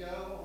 go